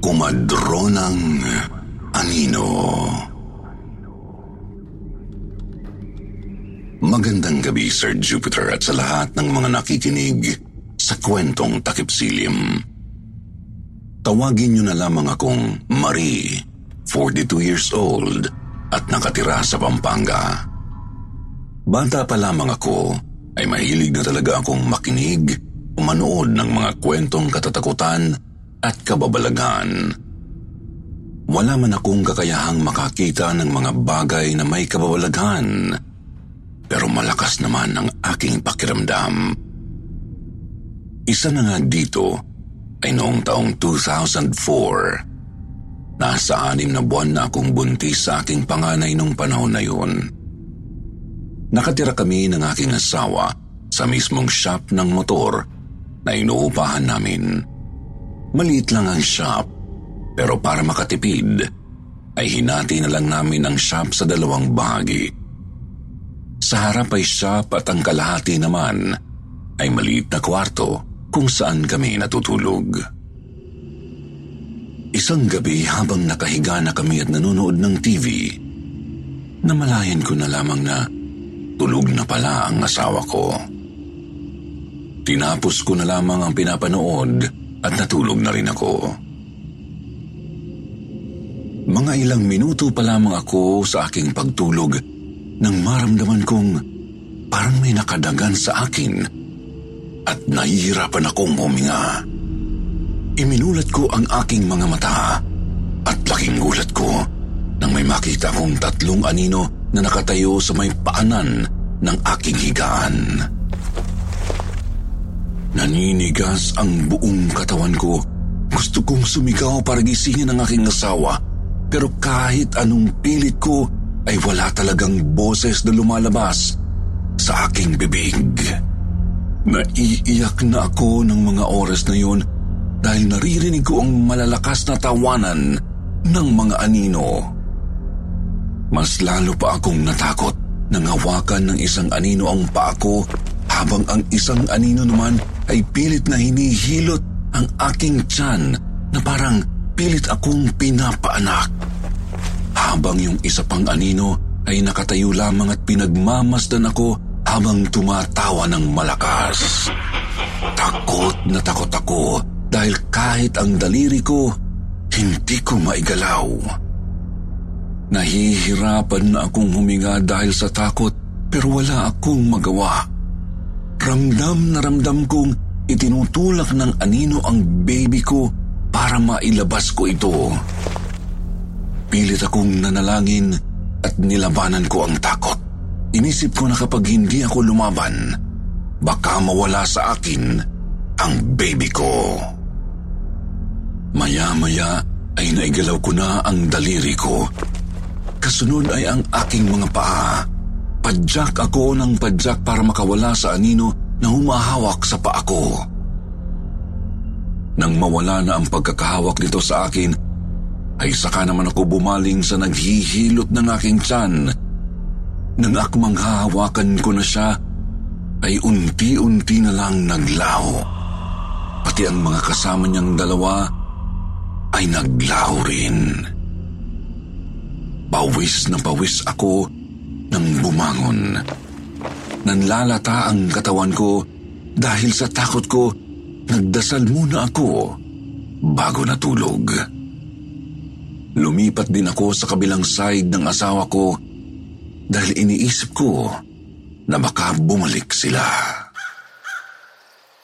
Kumadronang Anino Magandang gabi, Sir Jupiter, at sa lahat ng mga nakikinig sa kwentong takip silim. Tawagin niyo na lamang akong Marie, 42 years old, at nakatira sa Pampanga. Bata pa lamang ako, ay mahilig na talaga akong makinig o manood ng mga kwentong katatakutan at kababalagan. Wala man akong kakayahang makakita ng mga bagay na may kababalaghan, pero malakas naman ang aking pakiramdam. Isa na nga dito ay noong taong 2004. Nasa anim na buwan na akong buntis sa aking panganay nung panahon na yun. Nakatira kami ng aking asawa sa mismong shop ng motor na inuupahan namin. Maliit lang ang shop, pero para makatipid, ay hinati na lang namin ang shop sa dalawang bahagi. Sa harap ay shop at ang kalahati naman ay maliit na kwarto kung saan kami natutulog. Isang gabi habang nakahiga na kami at nanonood ng TV, namalayan ko na lamang na tulog na pala ang asawa ko. Tinapos ko na lamang ang pinapanood at natulog na rin ako. Mga ilang minuto pa lamang ako sa aking pagtulog nang maramdaman kong parang may nakadagan sa akin at nahihirapan akong huminga. Iminulat ko ang aking mga mata at laking gulat ko nang may makita kong tatlong anino na nakatayo sa may paanan ng aking higaan. Naninigas ang buong katawan ko. Gusto kong sumigaw para gisingin ang aking asawa pero kahit anong pilit ko ay wala talagang boses na lumalabas sa aking bibig. Naiiyak na ako ng mga oras na yun dahil naririnig ko ang malalakas na tawanan ng mga anino. Mas lalo pa akong natakot nang hawakan ng isang anino ang paa ko habang ang isang anino naman ay pilit na hinihilot ang aking tiyan na parang pilit akong pinapaanak. Habang yung isa pang anino ay nakatayo lamang at pinagmamasdan ako habang tumatawa ng malakas. Takot na takot ako dahil kahit ang daliri ko, hindi ko maigalaw. Nahihirapan na akong huminga dahil sa takot pero wala akong magawa. Ramdam na ramdam kong itinutulak ng anino ang baby ko para mailabas ko ito. Pilit akong nanalangin at nilabanan ko ang takot. Inisip ko na kapag hindi ako lumaban, baka mawala sa akin ang baby ko. Maya-maya ay naigalaw ko na ang daliri ko. Kasunod ay ang aking mga paa. Padyak ako ng padyak para makawala sa anino na humahawak sa paa ko. Nang mawala na ang pagkakahawak nito sa akin, ay saka naman ako bumaling sa naghihilot ng aking tiyan. Nang akmang hahawakan ko na siya, ay unti-unti na lang naglaho. Pati ang mga kasama niyang dalawa ay naglaho rin. Pawis na pawis ako nang bumangon. Nanlalata ang katawan ko dahil sa takot ko, nagdasal muna ako bago natulog. Lumipat din ako sa kabilang side ng asawa ko dahil iniisip ko na baka bumalik sila.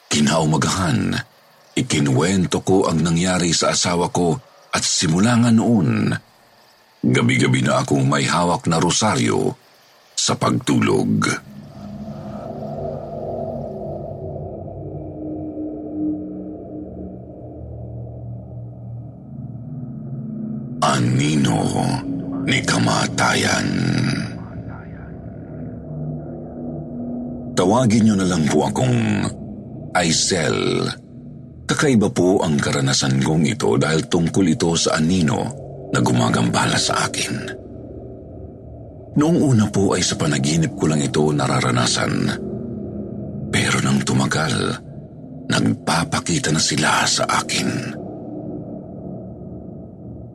Kinaumagahan, ikinuwento ko ang nangyari sa asawa ko at simula nga noon, gabi-gabi na akong may hawak na rosaryo sa pagtulog. Anino ni kamatayan. Tawagin niyo na lang po akong Aisel. Kakaiba po ang karanasan kong ito dahil tungkol ito sa anino na gumagambala sa akin. Noong una po ay sa panaginip ko lang ito nararanasan. Pero nang tumagal, nagpapakita na sila sa akin.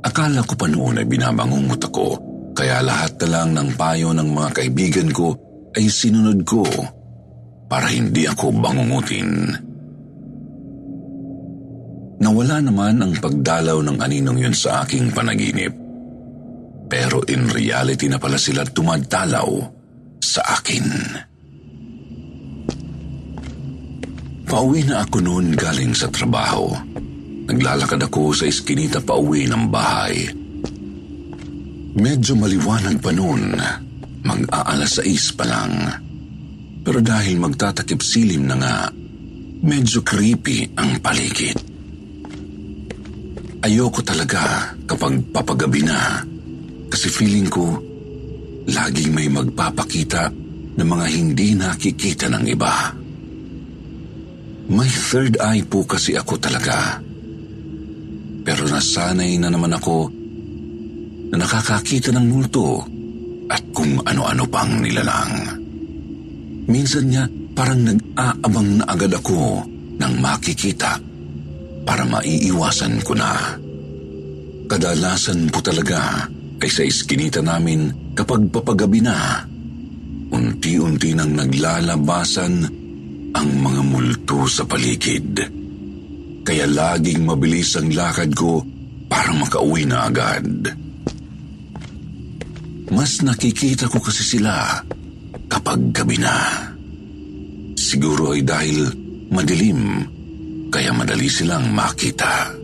Akala ko pa noon ay binabangungot ako, kaya lahat na lang ng payo ng mga kaibigan ko ay sinunod ko para hindi ako bangungutin. Nawala naman ang pagdalaw ng aninong yun sa aking panaginip. Pero in reality na pala sila tumadalaw sa akin. Pauwi na ako noon galing sa trabaho. Naglalakad ako sa iskinita pauwi ng bahay. Medyo maliwanag pa noon, mag-aalas sais pa lang. Pero dahil magtatakip silim na nga, medyo creepy ang paligid. Ayoko talaga kapag papagabi na kasi feeling ko laging may magpapakita ng mga hindi nakikita ng iba. May third eye po kasi ako talaga. Pero nasanay na naman ako na nakakakita ng multo at kung ano-ano pang nilalang. Minsan niya parang nag-aabang na agad ako ng makikita para maiiwasan ko na. Kadalasan po talaga ay sa iskinita namin kapag papagabi na, unti-unti nang naglalabasan ang mga multo sa paligid. Kaya laging mabilis ang lakad ko para makauwi na agad. Mas nakikita ko kasi sila kapag gabi na. Siguro ay dahil madilim, kaya madali silang makita.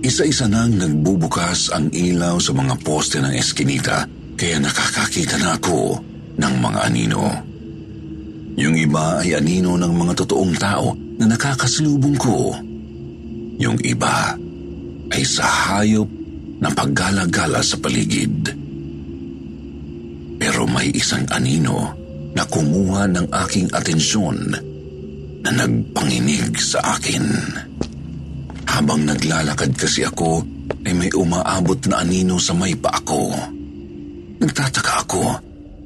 Isa-isa nang nagbubukas ang ilaw sa mga poste ng eskinita, kaya nakakakita na ako ng mga anino. Yung iba ay anino ng mga totoong tao na nakakasalubong ko. Yung iba ay sa hayop na paggala-gala sa paligid. Pero may isang anino na kumuha ng aking atensyon na nagpanginig sa akin. Habang naglalakad kasi ako, ay may umaabot na anino sa may pa ako. Nagtataka ako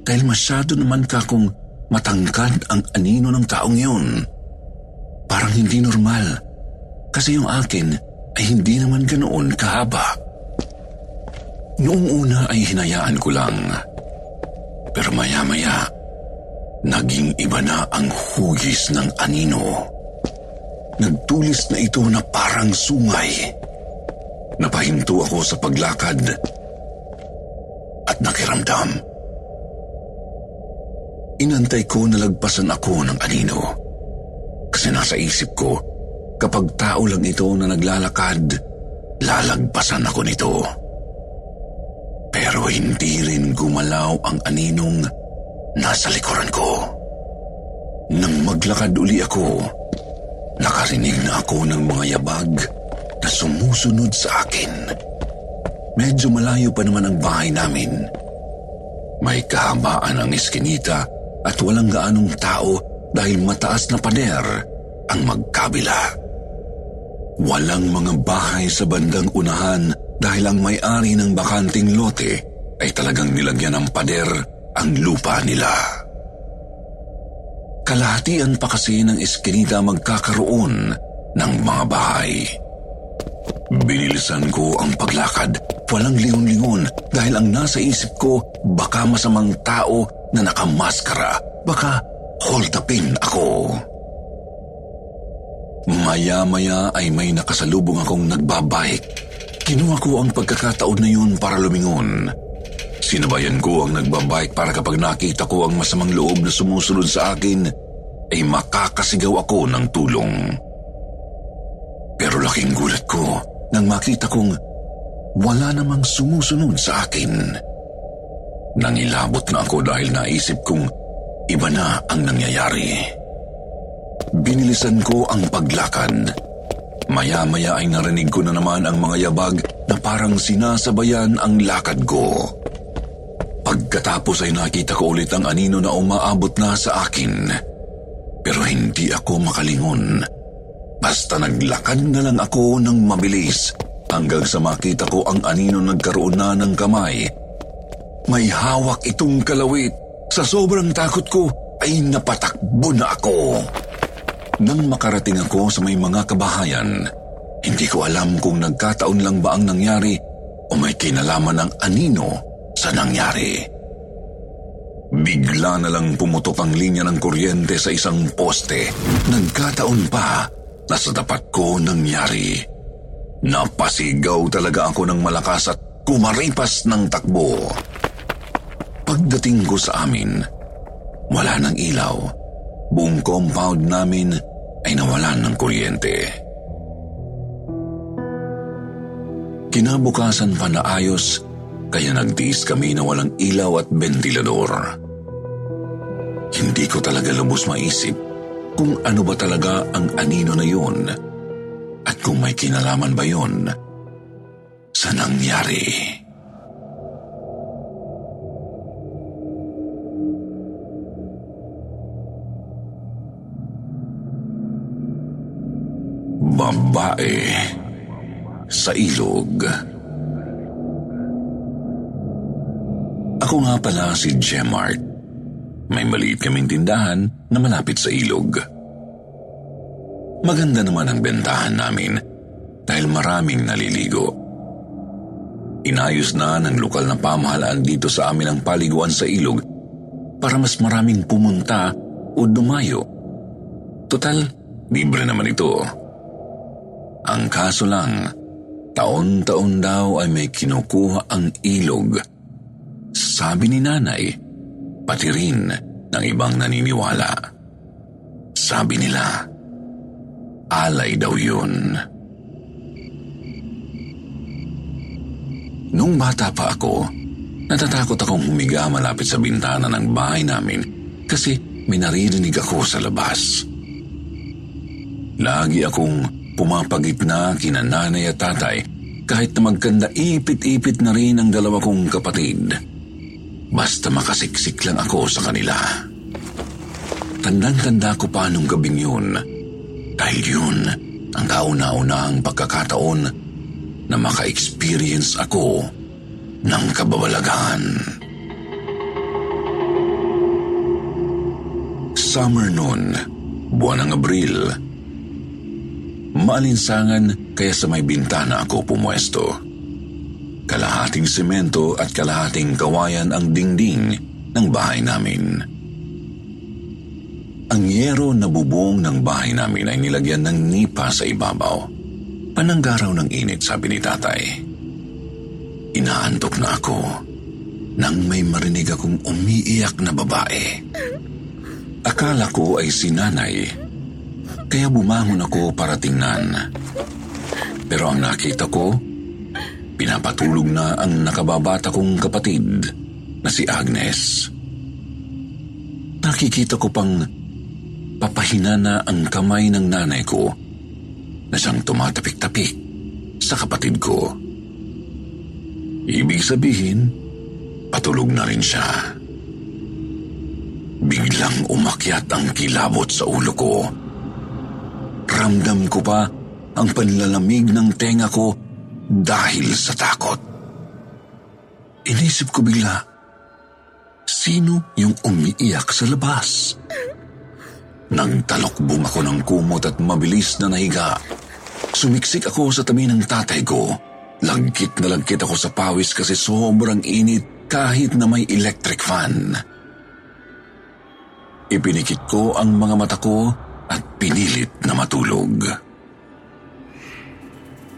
dahil masyado naman kakong matangkad ang anino ng taong yun. Parang hindi normal kasi yung akin ay hindi naman ganoon kahaba. Noong una ay hinayaan ko lang. Pero maya-maya, naging iba na ang hugis ng anino. Nagtulis na ito na parang sungay. Napahinto ako sa paglakad at nakiramdam. Inantay ko na lagpasan ako ng anino. Kasi nasa isip ko, kapag tao lang ito na naglalakad, lalagpasan ako nito. Pero hindi rin gumalaw ang aninong nasa likuran ko. Nang maglakad uli ako, nakarinig na ako ng mga yabag na sumusunod sa akin. Medyo malayo pa naman ang bahay namin. May kahabaan ang iskinita at walang gaanong tao dahil mataas na pader ang magkabila. Walang mga bahay sa bandang unahan dahil ang may-ari ng bakanting lote ay talagang nilagyan ng pader ang lupa nila. Kalahatian pa kasi ng eskinita magkakaroon ng mga bahay. Binilisan ko ang paglakad. Walang lingon-lingon dahil ang nasa isip ko baka masamang tao na nakamaskara. Baka holtapin ako. Maya-maya ay may nakasalubong akong nagbabike. Kinuha ko ang pagkakataon na yun para lumingon. Sinabayan ko ang nagbabike para kapag nakita ko ang masamang loob na sumusunod sa akin, ay makakasigaw ako ng tulong. Pero laking gulat ko nang makita kong wala namang sumusunod sa akin. Nangilabot na ako dahil naisip kong iba na ang nangyayari. Binilisan ko ang paglakad. Maya-maya ay narinig ko na naman ang mga yabag na parang sinasabayan ang lakad ko. Pagkatapos ay nakita ko ulit ang anino na umaabot na sa akin. Pero hindi ako makalingon. Basta naglakad na lang ako ng mabilis hanggang sa makita ko ang anino nagkaroon na ng kamay. May hawak itong kalawit. Sa sobrang takot ko ay napatakbo na ako. Nang makarating ako sa may mga kabahayan, hindi ko alam kung nagkataon lang ba ang nangyari o may kinalaman ng anino sa nangyari. Bigla na lang pumutok ang linya ng kuryente sa isang poste. Nagkataon pa na sa tapat ko nangyari. Napasigaw talaga ako ng malakas at kumaripas ng takbo. Pagdating ko sa amin, wala nang ilaw. Buong compound namin ay nawalan ng kuryente. Kinabukasan pa na ayos, kaya nagtiis kami na walang ilaw at ventilador. Hindi ko talaga lubos maisip kung ano ba talaga ang anino na yun at kung may kinalaman ba yun sa nangyari. Babae sa ilog. Ako nga pala si Gemart. May maliit kaming tindahan na malapit sa ilog. Maganda naman ang bentahan namin dahil maraming naliligo. Inayos na ng lokal na pamahalaan dito sa amin ang paliguan sa ilog para mas maraming pumunta o dumayo. Total, libre naman ito. Ang kaso lang, taon-taon daw ay may kinukuha ang ilog. Sabi ni nanay, pati rin ng ibang naniniwala. Sabi nila, alay daw yun. Nung bata pa ako, natatakot akong humiga malapit sa bintana ng bahay namin kasi may naririnig ako sa labas. Lagi akong pumapagitna kina nanay at tatay kahit na magkanda ipit-ipit na rin ang dalawa kong kapatid. Basta makasiksik lang ako sa kanila. Tandang-tanda ko pa nung gabing yun dahil yun ang kauna-unahang pagkakataon na maka-experience ako ng kababalagan. Summer noon, buwan ng Abril, Maalinsangan kaya sa may bintana ako pumwesto. Kalahating semento at kalahating kawayan ang dingding ng bahay namin. Ang yero na bubong ng bahay namin ay nilagyan ng nipa sa ibabaw. Pananggaraw ng init, sabi ni tatay. Inaantok na ako nang may marinig akong umiiyak na babae. Akala ko ay si nanay kaya bumangon ako para tingnan. Pero ang nakita ko, pinapatulog na ang nakababata kong kapatid na si Agnes. Nakikita ko pang papahina na ang kamay ng nanay ko na siyang tumatapik-tapik sa kapatid ko. Ibig sabihin, patulog na rin siya. Biglang umakyat ang kilabot sa ulo ko Ramdam ko pa ang panlalamig ng tenga ko dahil sa takot. Inisip ko bigla, sino yung umiiyak sa labas? Nang talokbong ako ng kumot at mabilis na nahiga, sumiksik ako sa tabi ng tatay ko. Lagkit na lagkit ako sa pawis kasi sobrang init kahit na may electric fan. Ipinikit ko ang mga mata ko at pinilit na matulog.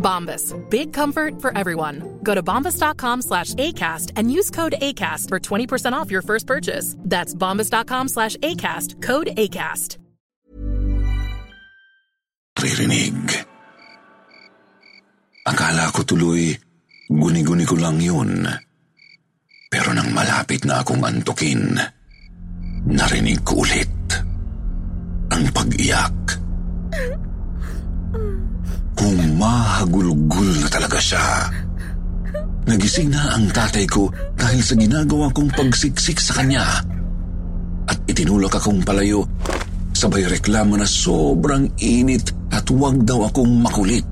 Bombas. Big comfort for everyone. Go to bombas.com slash ACAST and use code ACAST for 20% off your first purchase. That's bombas.com slash ACAST. Code ACAST. Ririnig. Akala ko tuloy, guni-guni ko lang yun. Pero nang malapit na akong antukin, narinig ko ulit ang pag-iyak. Humahagulgul na talaga siya. Nagising na ang tatay ko dahil sa ginagawa kong pagsiksik sa kanya. At itinulak akong palayo, sabay reklamo na sobrang init at huwag daw akong makulit.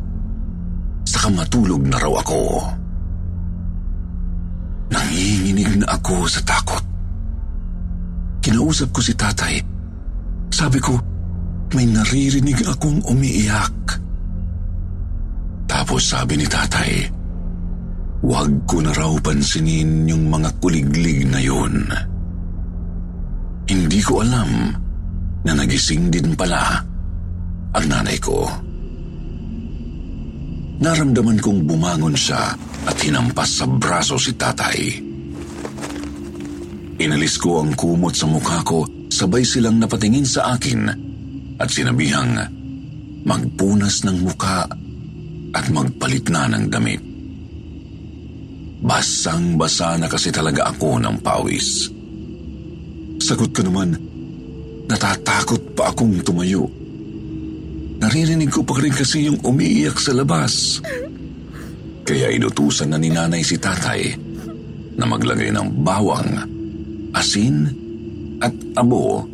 Saka matulog na raw ako. Nanginginig na ako sa takot. Kinausap ko si tatay. Sabi ko, may naririnig akong umiiyak. Tapos sabi ni tatay, huwag ko na raw pansinin yung mga kuliglig na yun. Hindi ko alam na nagising din pala ang nanay ko. Naramdaman kong bumangon siya at hinampas sa braso si tatay. Inalis ko ang kumot sa mukha ko, sabay silang napatingin sa akin at sinabihang magpunas ng muka at magpalit na ng damit. Basang-basa na kasi talaga ako ng pawis. Sagot ko naman, natatakot pa akong tumayo. Naririnig ko pa rin kasi yung umiiyak sa labas. Kaya inutusan na ni nanay si tatay na maglagay ng bawang, asin at abo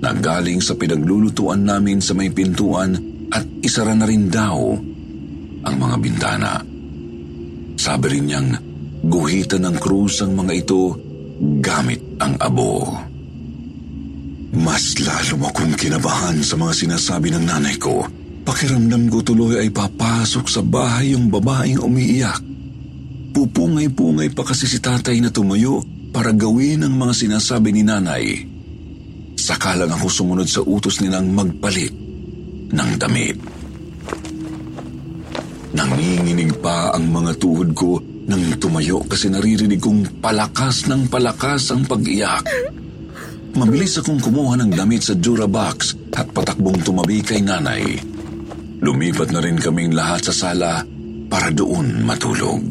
na galing sa pinaglulutuan namin sa may pintuan at isara na rin daw ang mga bintana. Sabi rin niyang guhitan ng krus ang mga ito gamit ang abo. Mas lalo akong kinabahan sa mga sinasabi ng nanay ko. Pakiramdam ko tuloy ay papasok sa bahay yung babaeng umiiyak. Pupungay-pungay pa kasi si tatay na tumayo para gawin ang mga sinasabi ni nanay. Saka lang ako sumunod sa utos nilang magpalit ng damit. Nanginginig pa ang mga tuhod ko nang tumayo kasi naririnig kong palakas ng palakas ang pag-iyak. Mabilis akong kumuha ng damit sa Jura box at patakbong tumabi kay nanay. Lumipat na rin kaming lahat sa sala para doon matulog.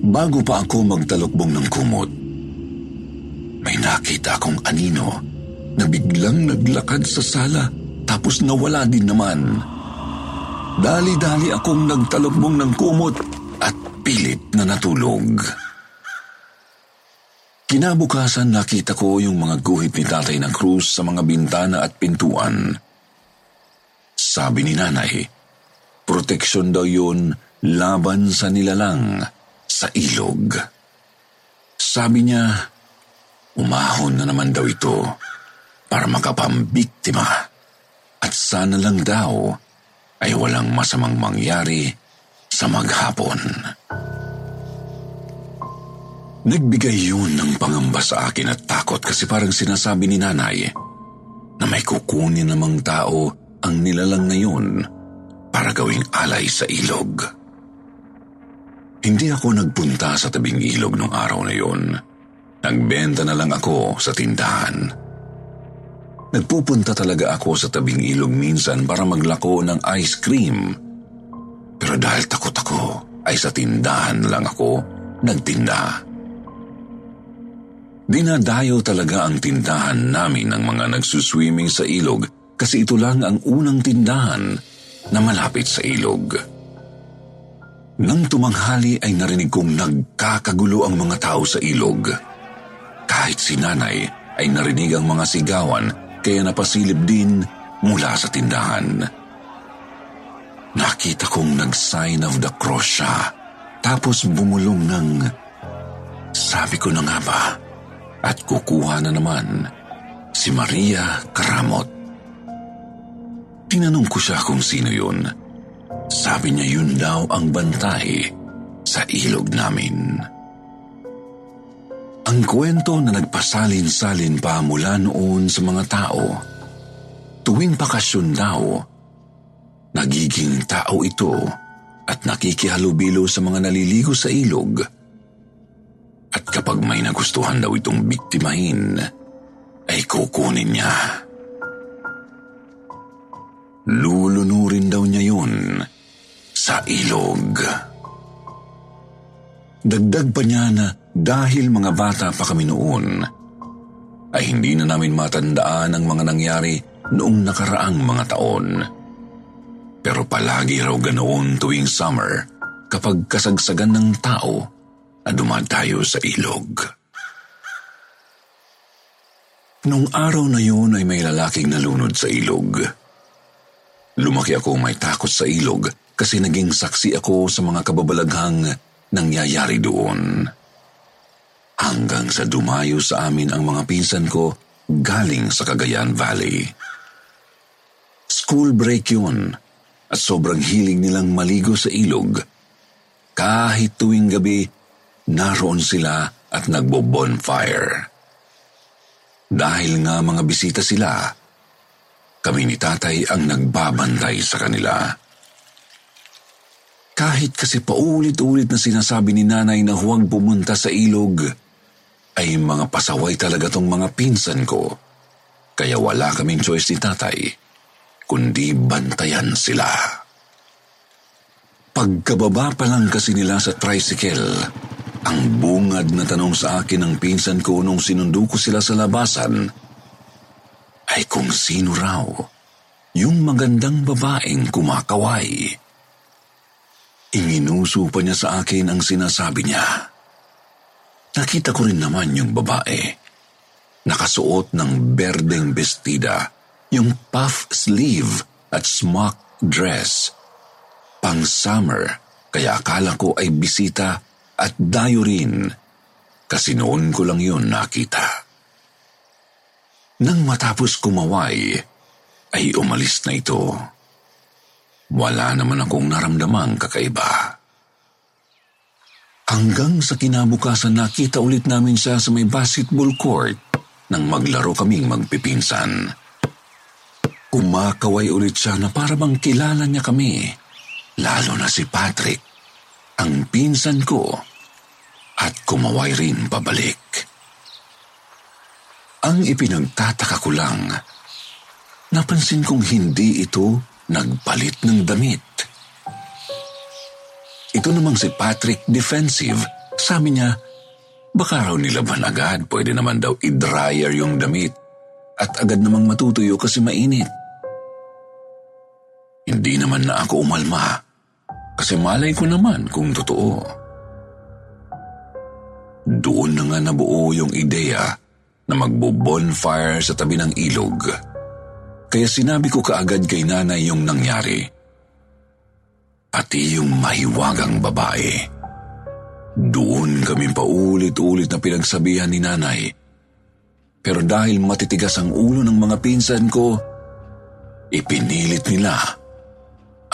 Bago pa ako magtalokbong ng kumot, may nakita akong anino na biglang naglakad sa sala tapos nawala din naman. Dali-dali akong nagtalokbong ng kumot at pilit na natulog. Kinabukasan nakita ko yung mga guhit ni tatay ng krus sa mga bintana at pintuan. Sabi ni nanay, proteksyon daw yun laban sa nilalang sa ilog. Sabi niya, umahon na naman daw ito para makapambiktima at sana lang daw ay walang masamang mangyari sa maghapon. Nagbigay yun ng pangamba sa akin at takot kasi parang sinasabi ni nanay na may kukunin namang tao ang nilalang na yun para gawing alay sa ilog. Hindi ako nagpunta sa tabing ilog nung araw na yun. Nagbenta na lang ako sa tindahan. Nagpupunta talaga ako sa tabing ilog minsan para maglako ng ice cream. Pero dahil takot ako, ay sa tindahan lang ako nagtinda. Dinadayo talaga ang tindahan namin ng mga nagsuswimming sa ilog kasi ito lang ang unang tindahan na malapit sa ilog. Nang tumanghali ay narinig kong nagkakagulo ang mga tao sa ilog. Kahit si nanay ay narinig ang mga sigawan kaya napasilip din mula sa tindahan. nakita kong nag-sign of the cross siya. Tapos bumulong ng, sabi ko na nga ba, at kukuha na naman si Maria Karamot. Tinanong ko siya kung sino yun. Sabi niya yun daw ang bantay sa ilog namin. Ang kwento na nagpasalin-salin pa mula noon sa mga tao, tuwing bakasyon daw, nagiging tao ito at nakikihalubilo sa mga naliligo sa ilog. At kapag may nagustuhan daw itong biktimahin, ay kukunin niya. Lulunurin daw niya yun sa ilog. Dagdag pa niya na dahil mga bata pa kami noon, ay hindi na namin matandaan ang mga nangyari noong nakaraang mga taon. Pero palagi raw ganoon tuwing summer kapag kasagsagan ng tao na dumadayo sa ilog. Nung araw na yun ay may lalaking nalunod sa ilog. Lumaki ako may takot sa ilog kasi naging saksi ako sa mga kababalaghang nangyayari doon. Hanggang sa dumayo sa amin ang mga pinsan ko galing sa Cagayan Valley. School break yun at sobrang hilig nilang maligo sa ilog. Kahit tuwing gabi, naroon sila at nagbo-bonfire. Dahil nga mga bisita sila, kami ni tatay ang nagbabantay sa kanila. Kahit kasi paulit-ulit na sinasabi ni nanay na huwag pumunta sa ilog, ay mga pasaway talaga tong mga pinsan ko. Kaya wala kaming choice ni tatay, kundi bantayan sila. Pagkababa pa lang kasi nila sa tricycle, ang bungad na tanong sa akin ng pinsan ko nung sinundo ko sila sa labasan, ay kung sino raw yung magandang babaeng kumakaway. Inginuso pa niya sa akin ang sinasabi niya. Nakita ko rin naman yung babae. Nakasuot ng berdeng bestida, yung puff sleeve at smock dress. Pang summer, kaya akala ko ay bisita at dayo rin kasi noon ko lang yun nakita. Nang matapos kumaway, ay umalis na ito. Wala naman akong naramdamang kakaiba. Hanggang sa kinabukasan nakita ulit namin siya sa may basketball court nang maglaro kaming magpipinsan. Kumakaway ulit siya na para bang kilala niya kami, lalo na si Patrick, ang pinsan ko, at kumaway rin pabalik. Ang ipinagtataka ko lang, napansin kong hindi ito nagpalit ng damit. Ito namang si Patrick defensive. Sabi niya, baka raw nilaban agad, pwede naman daw i-dryer yung damit at agad namang matutuyo kasi mainit. Hindi naman na ako umalma kasi malay ko naman kung totoo. Doon na nga nabuo yung ideya na magbo-bonfire sa tabi ng ilog. Kaya sinabi ko kaagad kay nanay yung nangyari. Pati yung mahiwagang babae. Doon kami paulit-ulit na pinagsabihan ni nanay. Pero dahil matitigas ang ulo ng mga pinsan ko, ipinilit nila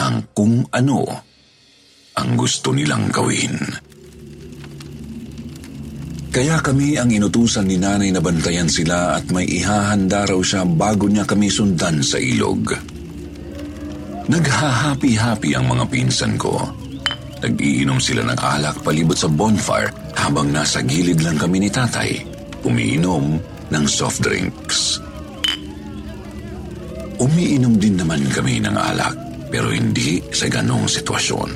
ang kung ano ang gusto nilang gawin. Kaya kami ang inutusan ni nanay na bantayan sila at may ihahanda raw siya bago niya kami sundan sa ilog. Naghahapi-hapi ang mga pinsan ko. Nag-iinom sila ng alak palibot sa bonfire habang nasa gilid lang kami ni tatay, umiinom ng soft drinks. Umiinom din naman kami ng alak pero hindi sa ganong sitwasyon.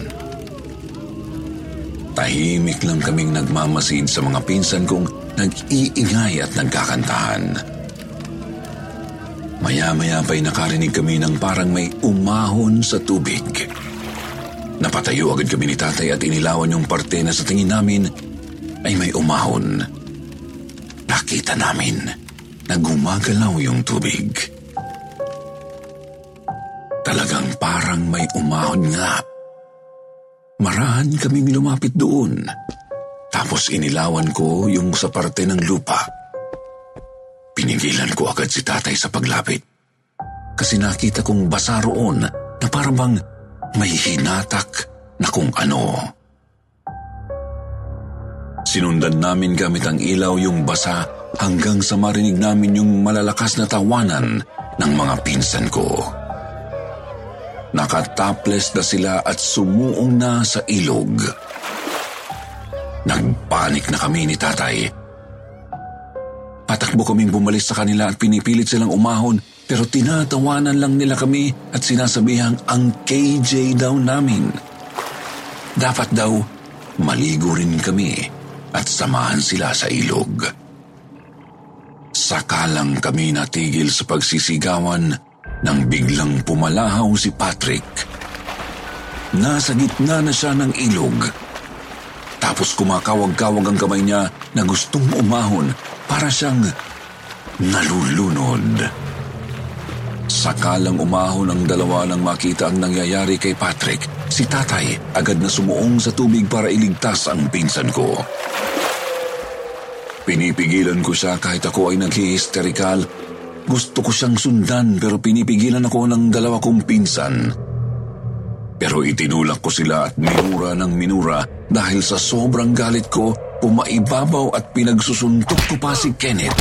Tahimik lang kaming nagmamasid sa mga pinsan kong nag-iingay at nagkakantahan. Maya-maya pa'y nakarinig kami ng parang may umahon sa tubig. Napatayo agad kami ni tatay at inilawan yung parte na sa tingin namin ay may umahon. Nakita namin na gumagalaw yung tubig. Talagang parang may umahon nga. Marahan kaming lumapit doon. Tapos inilawan ko yung sa parte ng lupa. Pinigilan ko agad si tatay sa paglapit. Kasi nakita kong basa roon na parang may hinatak na kung ano. Sinundan namin gamit ang ilaw yung basa hanggang sa marinig namin yung malalakas na tawanan ng mga pinsan ko. Nakataples na sila at sumuong na sa ilog. Nagpanik na kami ni tatay. Patakbo kaming bumalis sa kanila at pinipilit silang umahon pero tinatawanan lang nila kami at sinasabihang ang KJ daw namin. Dapat daw maligo rin kami at samahan sila sa ilog. Saka lang kami natigil sa pagsisigawan nang biglang pumalahaw si Patrick. Nasa gitna na siya ng ilog. Tapos kumakawag-kawag ang kamay niya na gustong umahon para siyang nalulunod. Sakalang umahon ang dalawa nang makita ang nangyayari kay Patrick, si tatay agad na sumuong sa tubig para iligtas ang pinsan ko. Pinipigilan ko siya kahit ako ay naghihisterikal gusto ko siyang sundan pero pinipigilan ako ng dalawa kong pinsan. Pero itinulak ko sila at minura ng minura dahil sa sobrang galit ko, pumaibabaw at pinagsusuntok ko pa si Kenneth.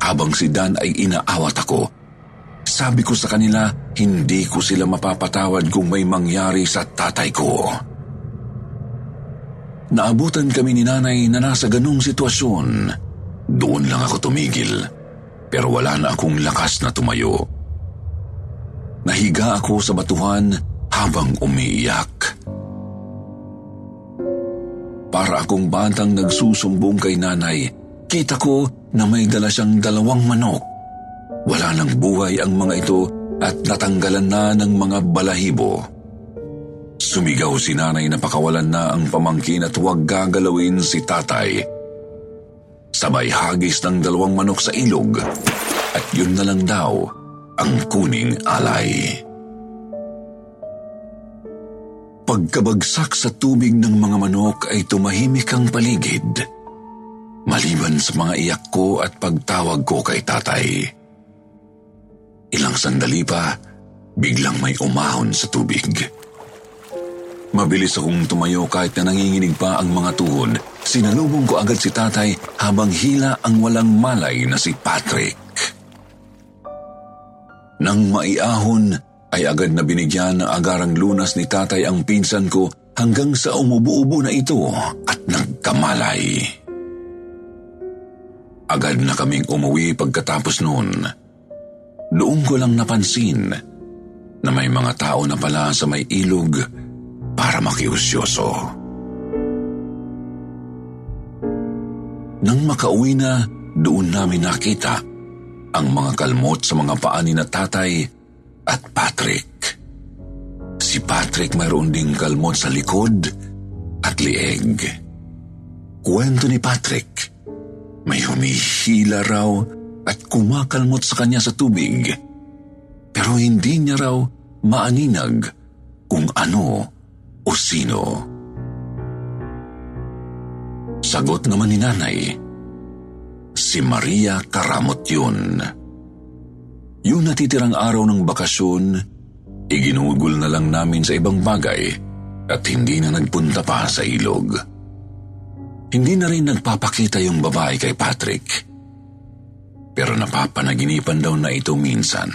Habang si Dan ay inaawat ako. Sabi ko sa kanila, hindi ko sila mapapatawad kung may mangyari sa tatay ko. Naabutan kami ni nanay na nasa ganong sitwasyon. Doon lang ako tumigil pero wala na akong lakas na tumayo. Nahiga ako sa batuhan habang umiiyak. Para akong batang nagsusumbong kay nanay, kita ko na may dala siyang dalawang manok. Wala nang buhay ang mga ito at natanggalan na ng mga balahibo. Sumigaw si nanay na pakawalan na ang pamangkin at huwag gagalawin si tatay. Sabay hagis ng dalawang manok sa ilog at yun na lang daw ang kuning alay. Pagkabagsak sa tubig ng mga manok ay tumahimik ang paligid. Maliban sa mga iyak ko at pagtawag ko kay tatay. Ilang sandali pa, biglang may umahon sa tubig. Mabilis akong tumayo kahit na nanginginig pa ang mga tuhod. Sinalubong ko agad si tatay habang hila ang walang malay na si Patrick. Nang maiahon, ay agad na binigyan ng agarang lunas ni tatay ang pinsan ko hanggang sa umubo-ubo na ito at nagkamalay. Agad na kaming umuwi pagkatapos noon. Doon ko lang napansin na may mga tao na pala sa may ilog para makiusyoso. Nang makauwi na, doon namin nakita ang mga kalmot sa mga paa ni na tatay at Patrick. Si Patrick mayroon ding kalmot sa likod at lieg. Kwento ni Patrick, may humihila raw at kumakalmot sa kanya sa tubig. Pero hindi niya raw maaninag kung ano o sino. Sagot naman ni nanay, si Maria Karamot yun. Yung natitirang araw ng bakasyon, iginugol na lang namin sa ibang bagay at hindi na nagpunta pa sa ilog. Hindi na rin nagpapakita yung babae kay Patrick. Pero napapanaginipan daw na ito minsan.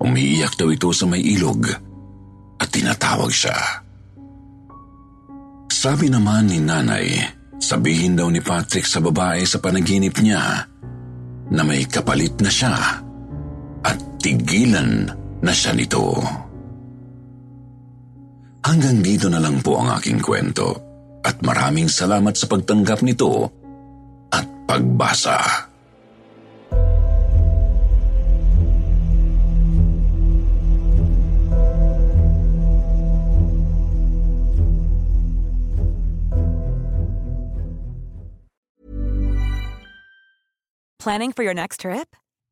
Umiiyak daw ito sa may ilog at tinatawag siya. Sabi naman ni nanay, sabihin daw ni Patrick sa babae sa panaginip niya na may kapalit na siya at tigilan na siya nito. Hanggang dito na lang po ang aking kwento at maraming salamat sa pagtanggap nito at pagbasa. Planning for your next trip?